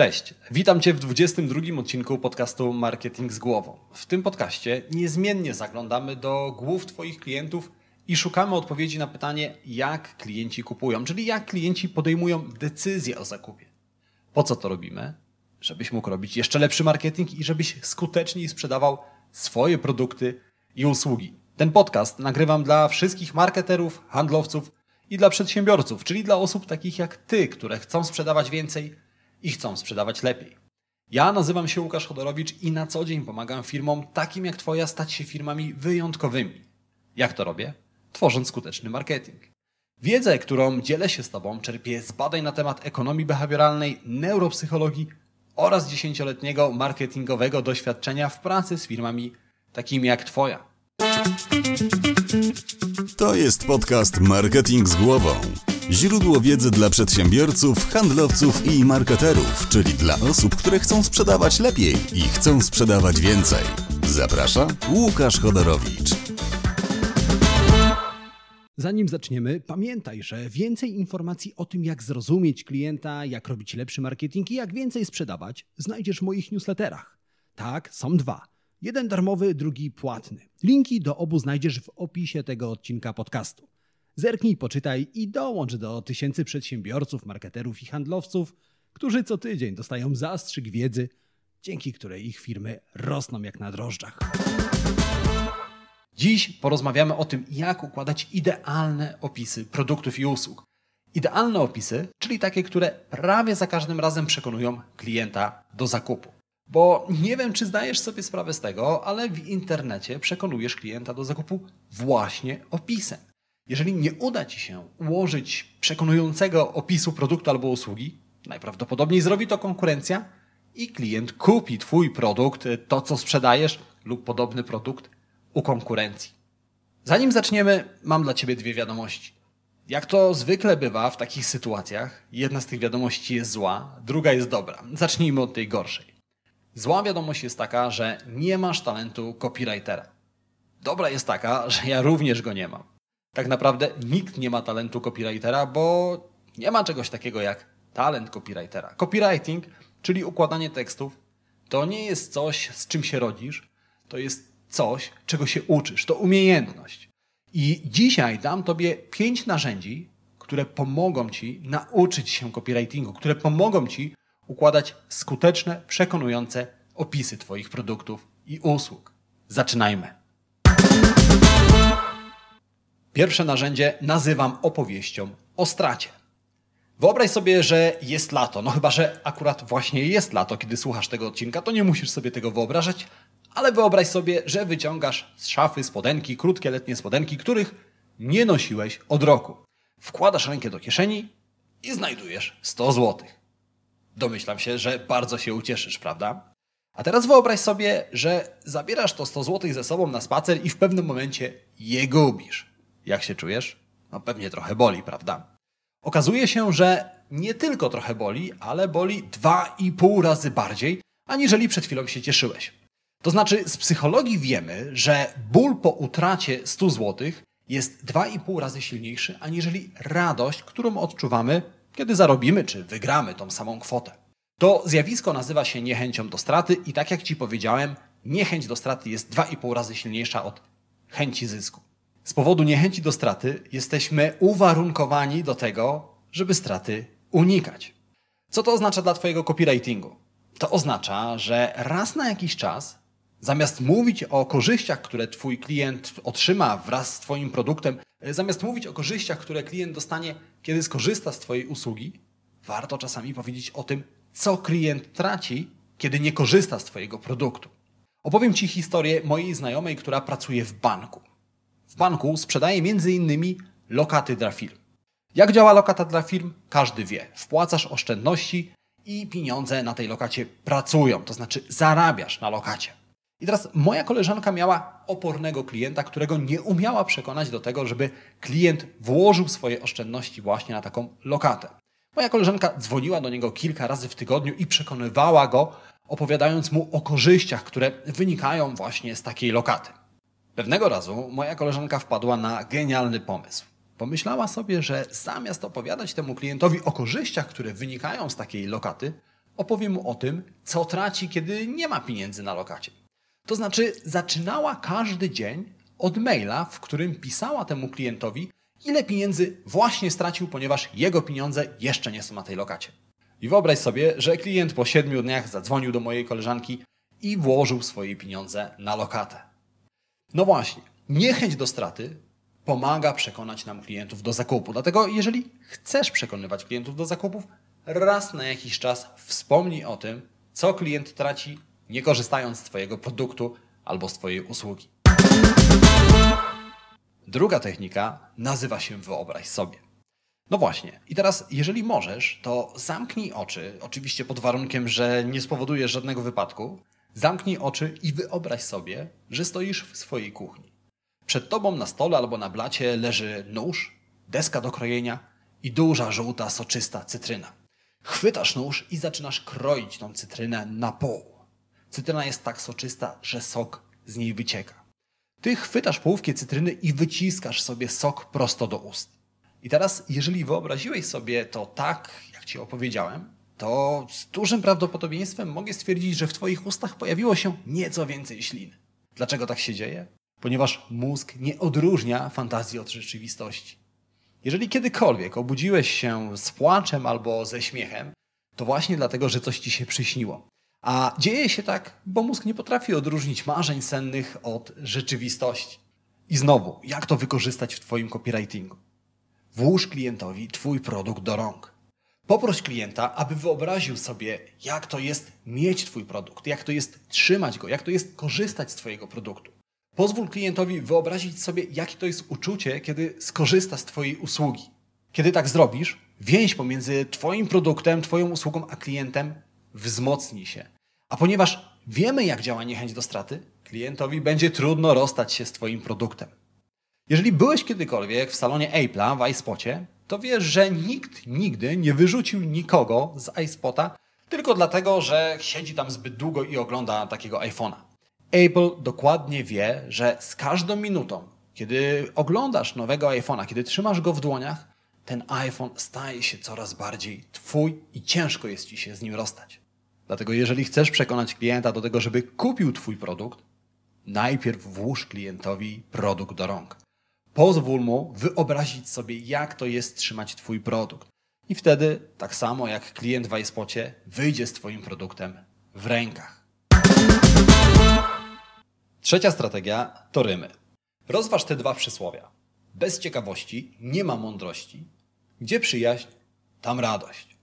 Cześć, witam Cię w 22 odcinku podcastu Marketing z Głową. W tym podcaście niezmiennie zaglądamy do głów Twoich klientów i szukamy odpowiedzi na pytanie, jak klienci kupują, czyli jak klienci podejmują decyzję o zakupie. Po co to robimy? Żebyś mógł robić jeszcze lepszy marketing i żebyś skuteczniej sprzedawał swoje produkty i usługi. Ten podcast nagrywam dla wszystkich marketerów, handlowców i dla przedsiębiorców, czyli dla osób takich jak Ty, które chcą sprzedawać więcej i chcą sprzedawać lepiej. Ja nazywam się Łukasz Chodorowicz i na co dzień pomagam firmom takim jak Twoja stać się firmami wyjątkowymi. Jak to robię? Tworząc skuteczny marketing. Wiedzę, którą dzielę się z Tobą, czerpię z badań na temat ekonomii behawioralnej, neuropsychologii oraz dziesięcioletniego marketingowego doświadczenia w pracy z firmami takimi jak Twoja. To jest podcast Marketing z głową. Źródło wiedzy dla przedsiębiorców, handlowców i marketerów, czyli dla osób, które chcą sprzedawać lepiej i chcą sprzedawać więcej. Zaprasza Łukasz Chodorowicz. Zanim zaczniemy, pamiętaj, że więcej informacji o tym, jak zrozumieć klienta, jak robić lepszy marketing i jak więcej sprzedawać, znajdziesz w moich newsletterach. Tak, są dwa. Jeden darmowy, drugi płatny. Linki do obu znajdziesz w opisie tego odcinka podcastu. Zerknij, poczytaj i dołącz do tysięcy przedsiębiorców, marketerów i handlowców, którzy co tydzień dostają zastrzyk wiedzy, dzięki której ich firmy rosną jak na drożdżach. Dziś porozmawiamy o tym, jak układać idealne opisy produktów i usług. Idealne opisy, czyli takie, które prawie za każdym razem przekonują klienta do zakupu. Bo nie wiem, czy zdajesz sobie sprawę z tego, ale w internecie przekonujesz klienta do zakupu właśnie opisem. Jeżeli nie uda Ci się ułożyć przekonującego opisu produktu albo usługi, najprawdopodobniej zrobi to konkurencja i klient kupi Twój produkt, to co sprzedajesz lub podobny produkt u konkurencji. Zanim zaczniemy, mam dla Ciebie dwie wiadomości. Jak to zwykle bywa w takich sytuacjach, jedna z tych wiadomości jest zła, druga jest dobra. Zacznijmy od tej gorszej. Zła wiadomość jest taka, że nie masz talentu copywritera. Dobra jest taka, że ja również go nie mam. Tak naprawdę nikt nie ma talentu copywritera, bo nie ma czegoś takiego jak talent copywritera. Copywriting, czyli układanie tekstów, to nie jest coś, z czym się rodzisz, to jest coś, czego się uczysz, to umiejętność. I dzisiaj dam Tobie pięć narzędzi, które pomogą Ci nauczyć się copywritingu, które pomogą Ci układać skuteczne, przekonujące opisy Twoich produktów i usług. Zaczynajmy. Pierwsze narzędzie nazywam opowieścią o stracie. Wyobraź sobie, że jest lato. No chyba, że akurat właśnie jest lato, kiedy słuchasz tego odcinka, to nie musisz sobie tego wyobrażać, ale wyobraź sobie, że wyciągasz z szafy spodenki, krótkie letnie spodenki, których nie nosiłeś od roku. Wkładasz rękę do kieszeni i znajdujesz 100 zł. Domyślam się, że bardzo się ucieszysz, prawda? A teraz wyobraź sobie, że zabierasz to 100 zł ze sobą na spacer i w pewnym momencie je gubisz. Jak się czujesz? No pewnie trochę boli, prawda? Okazuje się, że nie tylko trochę boli, ale boli dwa i pół razy bardziej, aniżeli przed chwilą się cieszyłeś. To znaczy, z psychologii wiemy, że ból po utracie 100 zł jest dwa i pół razy silniejszy, aniżeli radość, którą odczuwamy, kiedy zarobimy czy wygramy tą samą kwotę. To zjawisko nazywa się niechęcią do straty i tak jak Ci powiedziałem, niechęć do straty jest dwa i pół razy silniejsza od chęci zysku. Z powodu niechęci do straty jesteśmy uwarunkowani do tego, żeby straty unikać. Co to oznacza dla Twojego copywritingu? To oznacza, że raz na jakiś czas, zamiast mówić o korzyściach, które Twój klient otrzyma wraz z Twoim produktem, zamiast mówić o korzyściach, które klient dostanie, kiedy skorzysta z Twojej usługi, warto czasami powiedzieć o tym, co klient traci, kiedy nie korzysta z Twojego produktu. Opowiem Ci historię mojej znajomej, która pracuje w banku. W banku sprzedaje m.in. lokaty dla firm. Jak działa lokata dla firm? Każdy wie. Wpłacasz oszczędności i pieniądze na tej lokacie pracują, to znaczy zarabiasz na lokacie. I teraz moja koleżanka miała opornego klienta, którego nie umiała przekonać do tego, żeby klient włożył swoje oszczędności właśnie na taką lokatę. Moja koleżanka dzwoniła do niego kilka razy w tygodniu i przekonywała go, opowiadając mu o korzyściach, które wynikają właśnie z takiej lokaty. Pewnego razu moja koleżanka wpadła na genialny pomysł. Pomyślała sobie, że zamiast opowiadać temu klientowi o korzyściach, które wynikają z takiej lokaty, Opowiem mu o tym, co traci, kiedy nie ma pieniędzy na lokacie. To znaczy, zaczynała każdy dzień od maila, w którym pisała temu klientowi, ile pieniędzy właśnie stracił, ponieważ jego pieniądze jeszcze nie są na tej lokacie. I wyobraź sobie, że klient po siedmiu dniach zadzwonił do mojej koleżanki i włożył swoje pieniądze na lokatę. No właśnie, niechęć do straty pomaga przekonać nam klientów do zakupu. Dlatego, jeżeli chcesz przekonywać klientów do zakupów, raz na jakiś czas wspomnij o tym, co klient traci, nie korzystając z Twojego produktu albo z Twojej usługi. Druga technika nazywa się wyobraź sobie. No właśnie. I teraz, jeżeli możesz, to zamknij oczy, oczywiście pod warunkiem, że nie spowodujesz żadnego wypadku. Zamknij oczy i wyobraź sobie, że stoisz w swojej kuchni. Przed tobą na stole albo na blacie leży nóż, deska do krojenia i duża, żółta, soczysta cytryna. Chwytasz nóż i zaczynasz kroić tą cytrynę na pół. Cytryna jest tak soczysta, że sok z niej wycieka. Ty chwytasz połówkę cytryny i wyciskasz sobie sok prosto do ust. I teraz, jeżeli wyobraziłeś sobie to tak, jak ci opowiedziałem, to z dużym prawdopodobieństwem mogę stwierdzić, że w twoich ustach pojawiło się nieco więcej śliny. Dlaczego tak się dzieje? Ponieważ mózg nie odróżnia fantazji od rzeczywistości. Jeżeli kiedykolwiek obudziłeś się z płaczem albo ze śmiechem, to właśnie dlatego, że coś ci się przyśniło. A dzieje się tak, bo mózg nie potrafi odróżnić marzeń sennych od rzeczywistości. I znowu, jak to wykorzystać w Twoim copywritingu? Włóż klientowi Twój produkt do rąk. Poproś klienta, aby wyobraził sobie, jak to jest mieć Twój produkt, jak to jest trzymać go, jak to jest korzystać z Twojego produktu. Pozwól klientowi wyobrazić sobie, jakie to jest uczucie, kiedy skorzysta z Twojej usługi. Kiedy tak zrobisz, więź pomiędzy Twoim produktem, Twoją usługą a klientem wzmocni się. A ponieważ wiemy, jak działa niechęć do straty, klientowi będzie trudno rozstać się z Twoim produktem. Jeżeli byłeś kiedykolwiek w salonie Apple'a w iSpocie, to wiesz, że nikt nigdy nie wyrzucił nikogo z iSpota tylko dlatego, że siedzi tam zbyt długo i ogląda takiego iPhone'a. Apple dokładnie wie, że z każdą minutą, kiedy oglądasz nowego iPhone'a, kiedy trzymasz go w dłoniach, ten iPhone staje się coraz bardziej twój i ciężko jest ci się z nim rozstać. Dlatego jeżeli chcesz przekonać klienta do tego, żeby kupił twój produkt, najpierw włóż klientowi produkt do rąk. Pozwól mu wyobrazić sobie, jak to jest trzymać twój produkt. I wtedy, tak samo jak klient w iSpocie, wyjdzie z twoim produktem w rękach. Trzecia strategia to rymy. Rozważ te dwa przysłowia. Bez ciekawości nie ma mądrości. Gdzie przyjaźń, tam radość.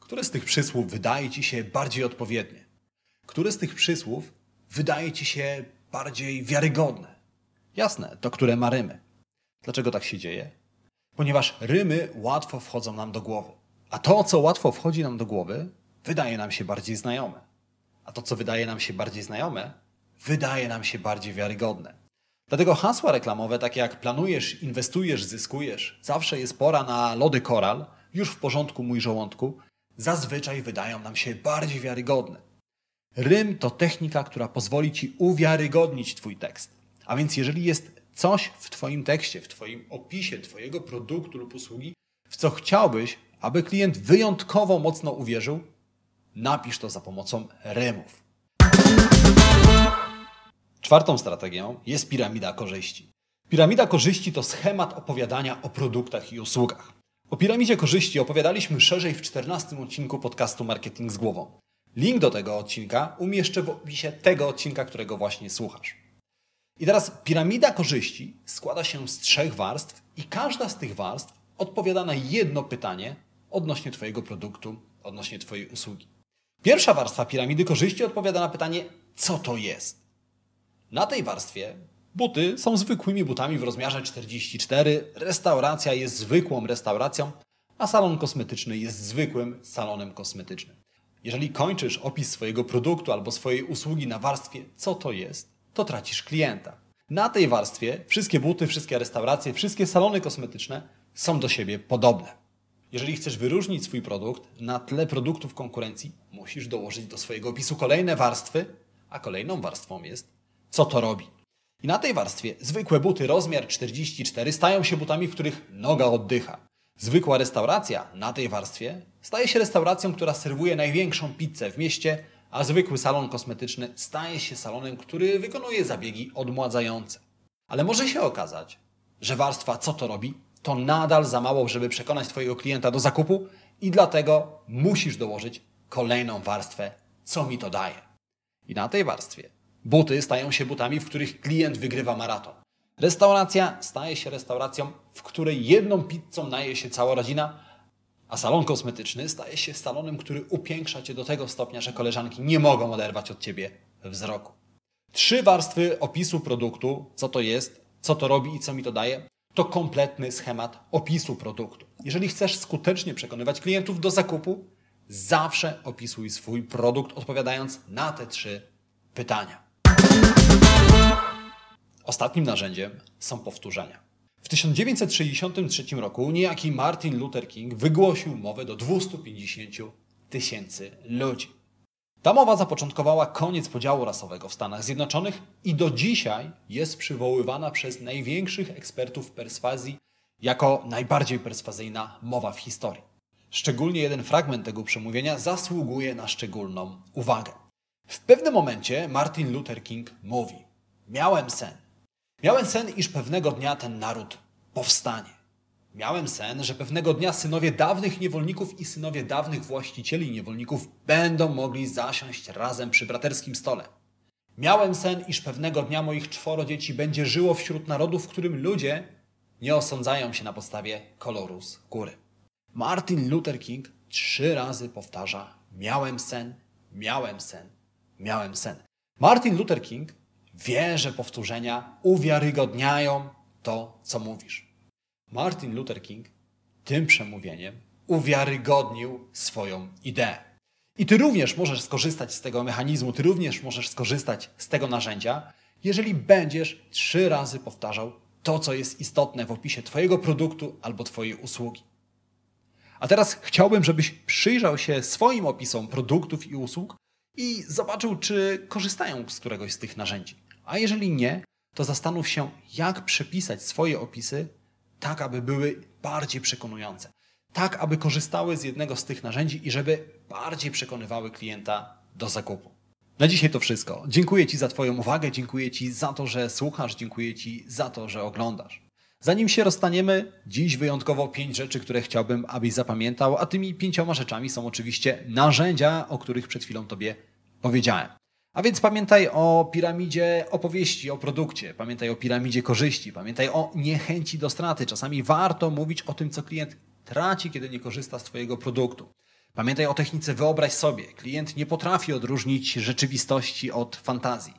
Które z tych przysłów wydaje ci się bardziej odpowiednie? Które z tych przysłów wydaje ci się bardziej wiarygodne? Jasne, to które ma rymy. Dlaczego tak się dzieje? Ponieważ rymy łatwo wchodzą nam do głowy. A to, co łatwo wchodzi nam do głowy, wydaje nam się bardziej znajome. A to, co wydaje nam się bardziej znajome, wydaje nam się bardziej wiarygodne. Dlatego hasła reklamowe, takie jak planujesz, inwestujesz, zyskujesz, zawsze jest pora na lody koral, już w porządku mój żołądku, zazwyczaj wydają nam się bardziej wiarygodne. Rym to technika, która pozwoli ci uwiarygodnić Twój tekst. A więc jeżeli jest coś w Twoim tekście, w Twoim opisie Twojego produktu lub usługi, w co chciałbyś, aby klient wyjątkowo mocno uwierzył, napisz to za pomocą rymów. Czwartą strategią jest piramida korzyści. Piramida korzyści to schemat opowiadania o produktach i usługach. O piramidzie korzyści opowiadaliśmy szerzej w 14 odcinku podcastu Marketing z głową. Link do tego odcinka umieszczę w opisie tego odcinka, którego właśnie słuchasz. I teraz piramida korzyści składa się z trzech warstw i każda z tych warstw odpowiada na jedno pytanie odnośnie Twojego produktu, odnośnie Twojej usługi. Pierwsza warstwa piramidy korzyści odpowiada na pytanie, co to jest. Na tej warstwie buty są zwykłymi butami w rozmiarze 44, restauracja jest zwykłą restauracją, a salon kosmetyczny jest zwykłym salonem kosmetycznym. Jeżeli kończysz opis swojego produktu albo swojej usługi na warstwie, co to jest, to tracisz klienta. Na tej warstwie wszystkie buty, wszystkie restauracje, wszystkie salony kosmetyczne są do siebie podobne. Jeżeli chcesz wyróżnić swój produkt na tle produktów konkurencji, musisz dołożyć do swojego opisu kolejne warstwy, a kolejną warstwą jest, co to robi. I na tej warstwie zwykłe buty rozmiar 44 stają się butami, w których noga oddycha. Zwykła restauracja na tej warstwie staje się restauracją, która serwuje największą pizzę w mieście, a zwykły salon kosmetyczny staje się salonem, który wykonuje zabiegi odmładzające. Ale może się okazać, że warstwa co to robi, to nadal za mało, żeby przekonać Twojego klienta do zakupu i dlatego musisz dołożyć kolejną warstwę, co mi to daje. I na tej warstwie buty stają się butami, w których klient wygrywa maraton. Restauracja staje się restauracją, w której jedną pizzą naje się cała rodzina, a salon kosmetyczny staje się salonem, który upiększa cię do tego stopnia, że koleżanki nie mogą oderwać od ciebie wzroku. Trzy warstwy opisu produktu, co to jest, co to robi i co mi to daje, to kompletny schemat opisu produktu. Jeżeli chcesz skutecznie przekonywać klientów do zakupu, zawsze opisuj swój produkt odpowiadając na te trzy pytania. Ostatnim narzędziem są powtórzenia. W 1963 roku niejaki Martin Luther King wygłosił mowę do 250 tysięcy ludzi. Ta mowa zapoczątkowała koniec podziału rasowego w Stanach Zjednoczonych i do dzisiaj jest przywoływana przez największych ekspertów perswazji jako najbardziej perswazyjna mowa w historii. Szczególnie jeden fragment tego przemówienia zasługuje na szczególną uwagę. W pewnym momencie Martin Luther King mówi: Miałem sen. Miałem sen, iż pewnego dnia ten naród powstanie. Miałem sen, że pewnego dnia synowie dawnych niewolników i synowie dawnych właścicieli niewolników będą mogli zasiąść razem przy braterskim stole. Miałem sen, iż pewnego dnia moich czworo dzieci będzie żyło wśród narodu, w którym ludzie nie osądzają się na podstawie koloru skóry. Martin Luther King trzy razy powtarza: Miałem sen, miałem sen, miałem sen. Martin Luther King wie, że powtórzenia uwiarygodniają to, co mówisz. Martin Luther King tym przemówieniem uwiarygodnił swoją ideę. I ty również możesz skorzystać z tego mechanizmu, ty również możesz skorzystać z tego narzędzia, jeżeli będziesz trzy razy powtarzał to, co jest istotne w opisie Twojego produktu albo Twojej usługi. A teraz chciałbym, żebyś przyjrzał się swoim opisom produktów i usług i zobaczył, czy korzystają z któregoś z tych narzędzi. A jeżeli nie, to zastanów się, jak przepisać swoje opisy tak, aby były bardziej przekonujące. Tak, aby korzystały z jednego z tych narzędzi i żeby bardziej przekonywały klienta do zakupu. Na dzisiaj to wszystko. Dziękuję Ci za Twoją uwagę, dziękuję Ci za to, że słuchasz, dziękuję Ci za to, że oglądasz. Zanim się rozstaniemy, dziś wyjątkowo pięć rzeczy, które chciałbym, abyś zapamiętał, a tymi pięcioma rzeczami są oczywiście narzędzia, o których przed chwilą Tobie powiedziałem. A więc pamiętaj o piramidzie opowieści o produkcie, pamiętaj o piramidzie korzyści, pamiętaj o niechęci do straty. Czasami warto mówić o tym, co klient traci, kiedy nie korzysta z Twojego produktu. Pamiętaj o technice wyobraź sobie. Klient nie potrafi odróżnić rzeczywistości od fantazji.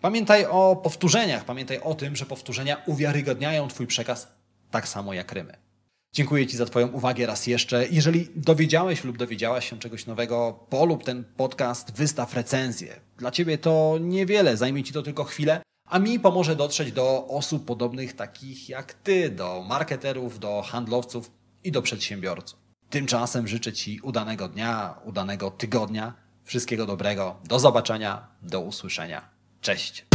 Pamiętaj o powtórzeniach, pamiętaj o tym, że powtórzenia uwiarygodniają Twój przekaz tak samo jak rymy. Dziękuję Ci za Twoją uwagę raz jeszcze. Jeżeli dowiedziałeś lub dowiedziałaś się czegoś nowego, polub ten podcast, wystaw recenzję. Dla Ciebie to niewiele, zajmie Ci to tylko chwilę, a mi pomoże dotrzeć do osób podobnych takich jak Ty, do marketerów, do handlowców i do przedsiębiorców. Tymczasem życzę Ci udanego dnia, udanego tygodnia, wszystkiego dobrego, do zobaczenia, do usłyszenia. Cześć!